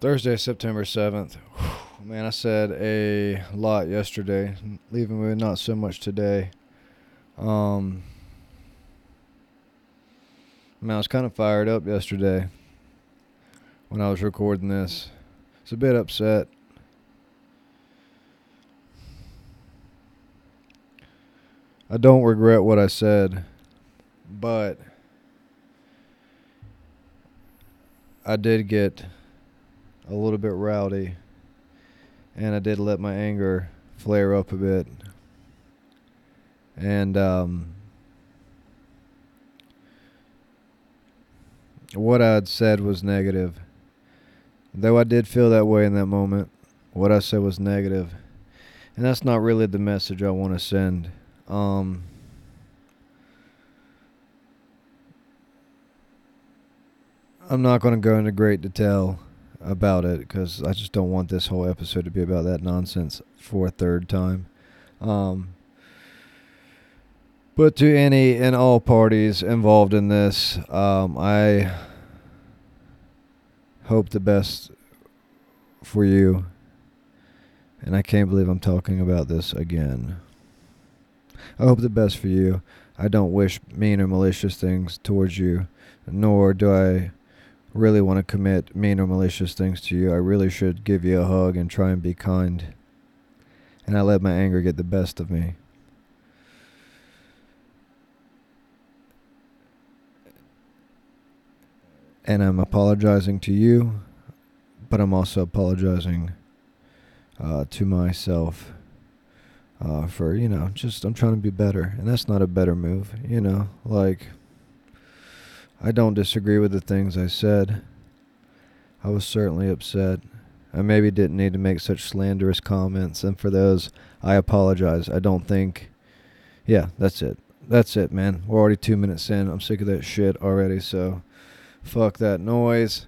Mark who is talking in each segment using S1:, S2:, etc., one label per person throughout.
S1: Thursday, September 7th. Man, I said a lot yesterday, leaving with not so much today. Um, man, I was kind of fired up yesterday when I was recording this. It's a bit upset. I don't regret what I said, but I did get a little bit rowdy and I did let my anger flare up a bit. And um, what I had said was negative. Though I did feel that way in that moment, what I said was negative. And that's not really the message I want to send. Um, I'm not going to go into great detail about it because I just don't want this whole episode to be about that nonsense for a third time. Um, but to any and all parties involved in this, um, I hope the best for you. And I can't believe I'm talking about this again. I hope the best for you. I don't wish mean or malicious things towards you, nor do I really want to commit mean or malicious things to you. I really should give you a hug and try and be kind. And I let my anger get the best of me. And I'm apologizing to you, but I'm also apologizing uh, to myself uh, for you know just I'm trying to be better, and that's not a better move, you know. Like I don't disagree with the things I said. I was certainly upset. I maybe didn't need to make such slanderous comments, and for those, I apologize. I don't think. Yeah, that's it. That's it, man. We're already two minutes in. I'm sick of that shit already, so fuck that noise.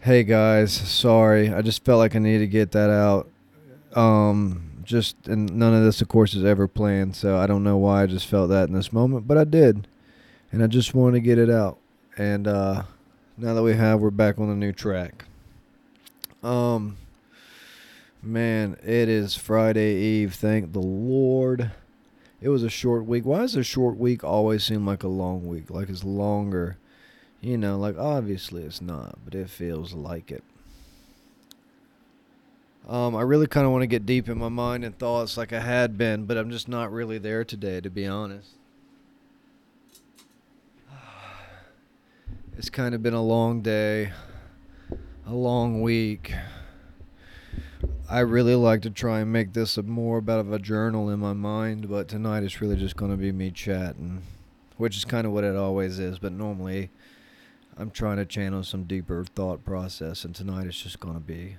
S1: Hey guys, sorry. I just felt like I needed to get that out. Um, just and none of this, of course, is ever planned, so I don't know why I just felt that in this moment, but I did, and I just wanted to get it out. And uh, now that we have, we're back on the new track. Um, man, it is Friday Eve. Thank the Lord. It was a short week. Why does a short week always seem like a long week? Like it's longer. You know, like obviously it's not, but it feels like it. Um, I really kind of want to get deep in my mind and thoughts like I had been, but I'm just not really there today, to be honest. It's kind of been a long day, a long week. I really like to try and make this a more about of a journal in my mind, but tonight it's really just going to be me chatting, which is kind of what it always is. But normally, I'm trying to channel some deeper thought process, and tonight it's just going to be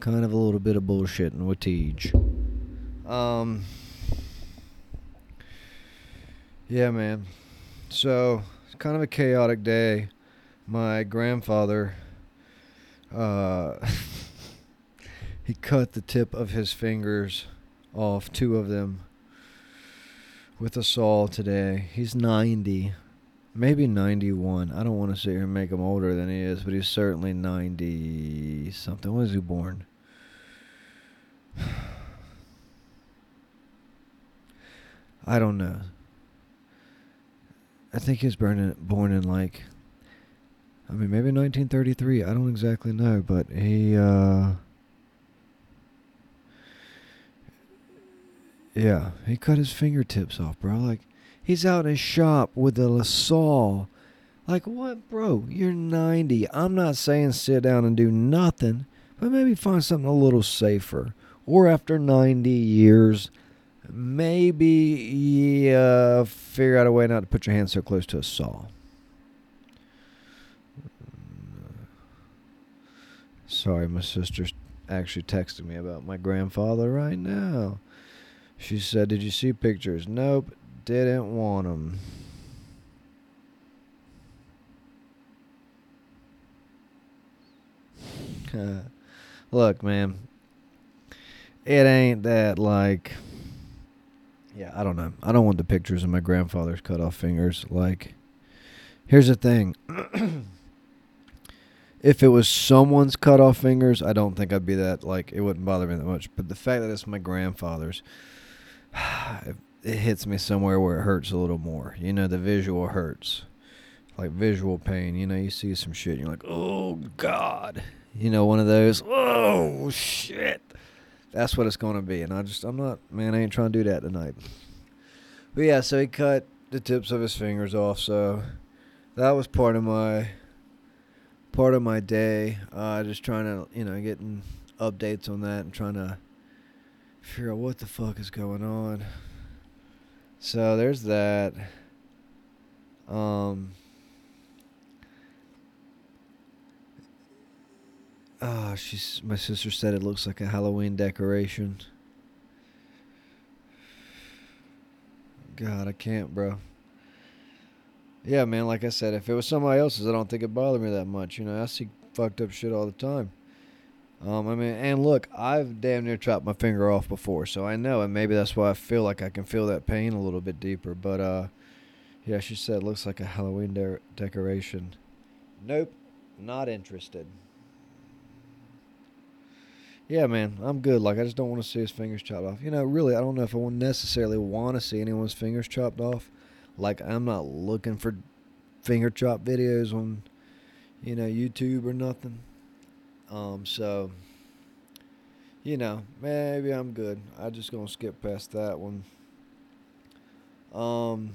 S1: kind of a little bit of bullshitting with Tej. Um, yeah, man. So it's kind of a chaotic day. My grandfather, uh, he cut the tip of his fingers off, two of them, with a saw today. He's 90 maybe 91. I don't want to sit here and make him older than he is, but he's certainly 90 something. When was he born? I don't know. I think he was born in, born in like, I mean, maybe 1933. I don't exactly know, but he, uh, yeah, he cut his fingertips off, bro. Like, He's out in his shop with a saw. Like, what, bro? You're 90. I'm not saying sit down and do nothing, but maybe find something a little safer. Or after 90 years, maybe yeah, figure out a way not to put your hand so close to a saw. Sorry, my sister's actually texting me about my grandfather right now. She said, Did you see pictures? Nope didn't want them. Look, man. It ain't that like yeah, I don't know. I don't want the pictures of my grandfather's cut off fingers. Like here's the thing. if it was someone's cut off fingers, I don't think I'd be that like it wouldn't bother me that much. But the fact that it's my grandfather's, it, it hits me somewhere where it hurts a little more. You know, the visual hurts, like visual pain. You know, you see some shit, and you're like, oh god. You know, one of those. Oh shit. That's what it's gonna be, and I just I'm not man. I ain't trying to do that tonight. But yeah, so he cut the tips of his fingers off. So that was part of my part of my day. Uh, just trying to you know getting updates on that and trying to figure out what the fuck is going on. So there's that. Um. Ah, oh, she's my sister said it looks like a Halloween decoration. God, I can't, bro. Yeah, man, like I said, if it was somebody else's, I don't think it bothered me that much. You know, I see fucked up shit all the time. Um, I mean, and look, I've damn near chopped my finger off before, so I know, and maybe that's why I feel like I can feel that pain a little bit deeper. But uh, yeah, she said it looks like a Halloween de- decoration. Nope, not interested. Yeah, man, I'm good. Like, I just don't want to see his fingers chopped off. You know, really, I don't know if I necessarily want to see anyone's fingers chopped off. Like, I'm not looking for finger chop videos on, you know, YouTube or nothing. Um, so, you know, maybe I'm good. I just gonna skip past that one. Um,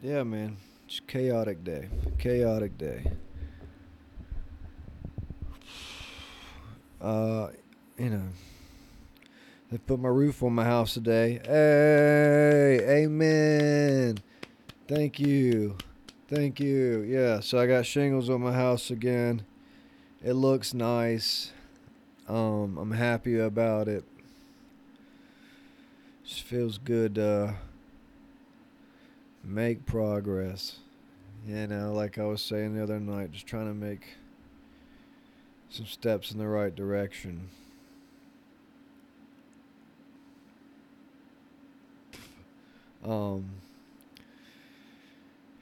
S1: yeah, man, just chaotic day. Chaotic day. Uh, you know, they put my roof on my house today. Hey, amen. Thank you. Thank you. Yeah, so I got shingles on my house again. It looks nice. Um, I'm happy about it. Just feels good to make progress. You know, like I was saying the other night, just trying to make some steps in the right direction. Um,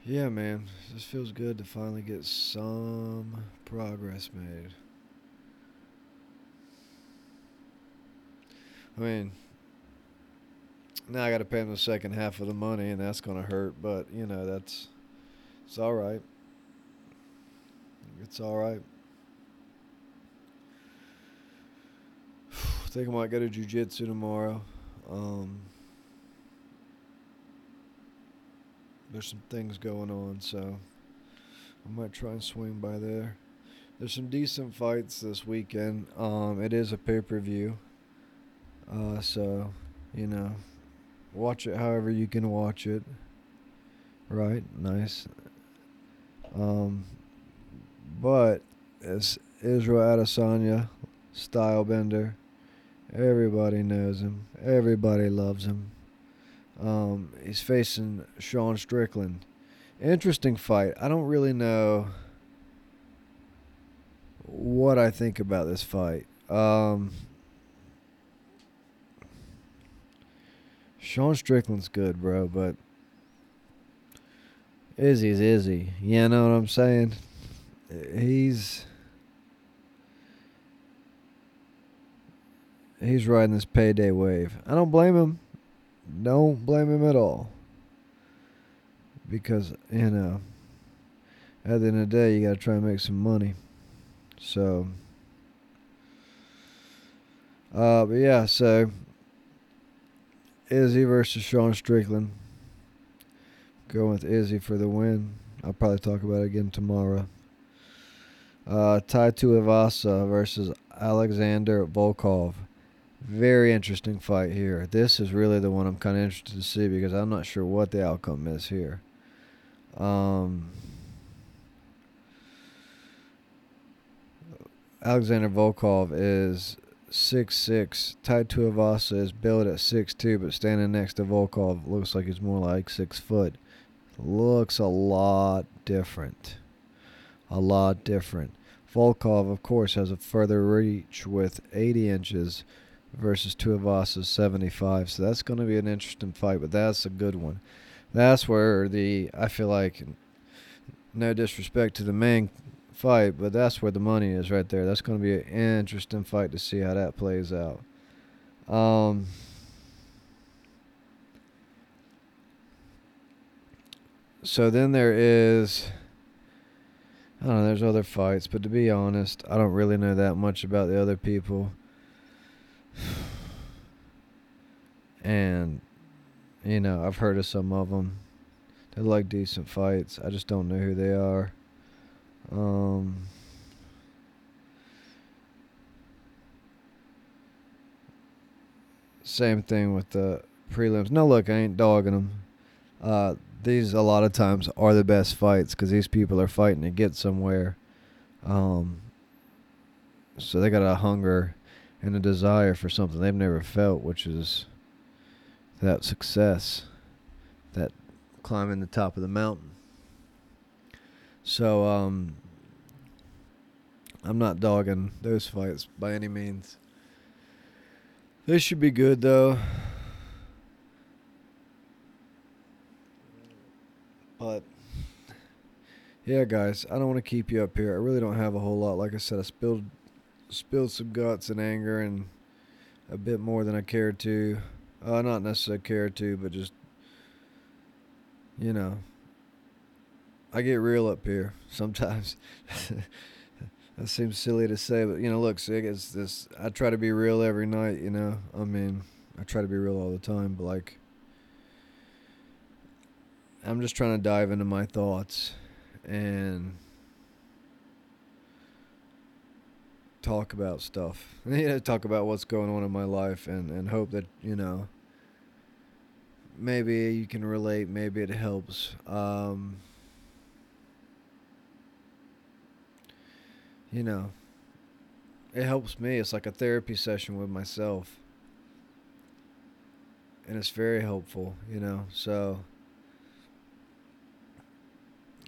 S1: yeah, man, this feels good to finally get some progress made. I mean, now I got to pay him the second half of the money, and that's to hurt. But you know, that's it's all right. It's all right. I think I might go to jujitsu tomorrow. Um, there's some things going on, so I might try and swing by there. There's some decent fights this weekend. Um, it is a pay per view, uh, so you know, watch it however you can watch it. Right, nice. Um, but it's Israel Adesanya, Stylebender. Everybody knows him. Everybody loves him. Um, he's facing Sean Strickland. Interesting fight. I don't really know what I think about this fight. Um, Sean Strickland's good, bro, but Izzy's Izzy. You know what I'm saying? He's he's riding this payday wave. I don't blame him. Don't blame him at all. Because, you know, at the end of the day, you got to try and make some money. So, uh, but yeah, so Izzy versus Sean Strickland. Going with Izzy for the win. I'll probably talk about it again tomorrow. Uh, Tai Tuivasa versus Alexander Volkov. Very interesting fight here. This is really the one I'm kind of interested to see because I'm not sure what the outcome is here. Um, Alexander Volkov is six six. Tai Tuivasa is billed at six two, but standing next to Volkov looks like he's more like six foot. Looks a lot different. A lot different. Volkov, of course, has a further reach with 80 inches versus Tuivasa's 75. So that's going to be an interesting fight, but that's a good one. That's where the I feel like no disrespect to the main fight, but that's where the money is right there. That's going to be an interesting fight to see how that plays out. Um, so then there is I don't know, there's other fights, but to be honest, I don't really know that much about the other people. And you know, I've heard of some of them. They're like decent fights. I just don't know who they are. Um Same thing with the prelims. No, look, I ain't dogging them. Uh, these a lot of times are the best fights because these people are fighting to get somewhere. Um, so they got a hunger and a desire for something they've never felt, which is that success, that climbing the top of the mountain. So um, I'm not dogging those fights by any means. This should be good though. But yeah, guys, I don't want to keep you up here. I really don't have a whole lot. Like I said, I spilled spilled some guts and anger and a bit more than I cared to. Uh, not necessarily care to, but just you know, I get real up here sometimes. that seems silly to say, but you know, look, see, it's this. I try to be real every night. You know, I mean, I try to be real all the time, but like I'm just trying to dive into my thoughts and talk about stuff. You know, talk about what's going on in my life and, and hope that, you know, maybe you can relate, maybe it helps. Um, you know, it helps me. It's like a therapy session with myself. And it's very helpful, you know. So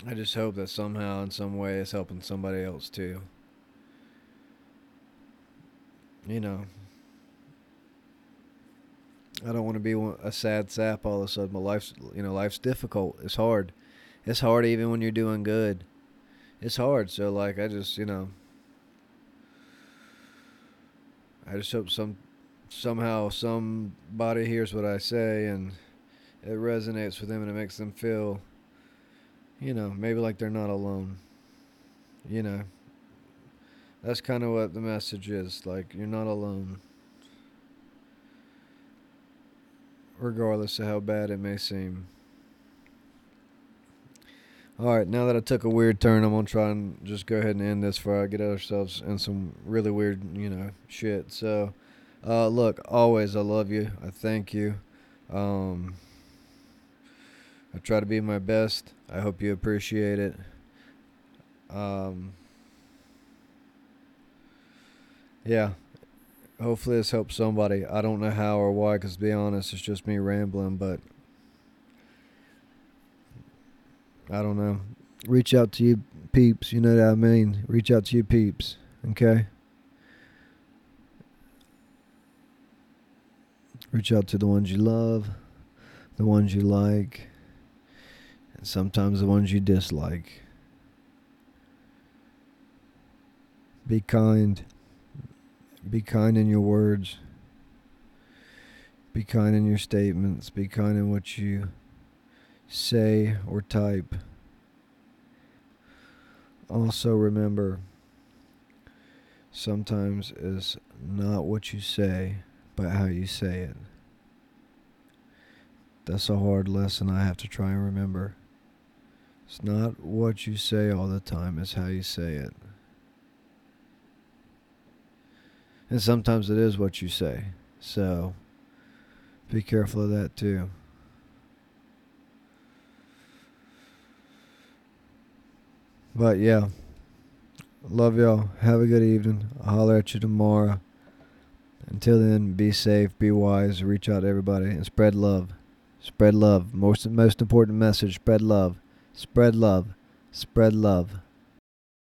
S1: I just hope that somehow, in some way, it's helping somebody else too. You know, I don't want to be a sad sap all of a sudden. My life's, you know, life's difficult. It's hard. It's hard even when you're doing good. It's hard. So, like, I just, you know, I just hope some somehow somebody hears what I say and it resonates with them and it makes them feel you know, maybe like they're not alone. You know, that's kind of what the message is. Like, you're not alone. Regardless of how bad it may seem. Alright, now that I took a weird turn, I'm going to try and just go ahead and end this before I get ourselves in some really weird, you know, shit. So, uh, look, always, I love you. I thank you. Um, I try to be my best. I hope you appreciate it. Um, yeah. Hopefully this helps somebody. I don't know how or why, because to be honest, it's just me rambling, but I don't know. Reach out to you peeps, you know what I mean? Reach out to you peeps, okay? Reach out to the ones you love, the ones you like and sometimes the ones you dislike. Be kind. Be kind in your words. Be kind in your statements. Be kind in what you say or type. Also, remember sometimes it's not what you say, but how you say it. That's a hard lesson I have to try and remember. It's not what you say all the time, it's how you say it. And sometimes it is what you say. So be careful of that too. But yeah. Love y'all. Have a good evening. I'll holler at you tomorrow. Until then, be safe, be wise, reach out to everybody, and spread love. Spread love. Most most important message, spread love. Spread love. Spread love.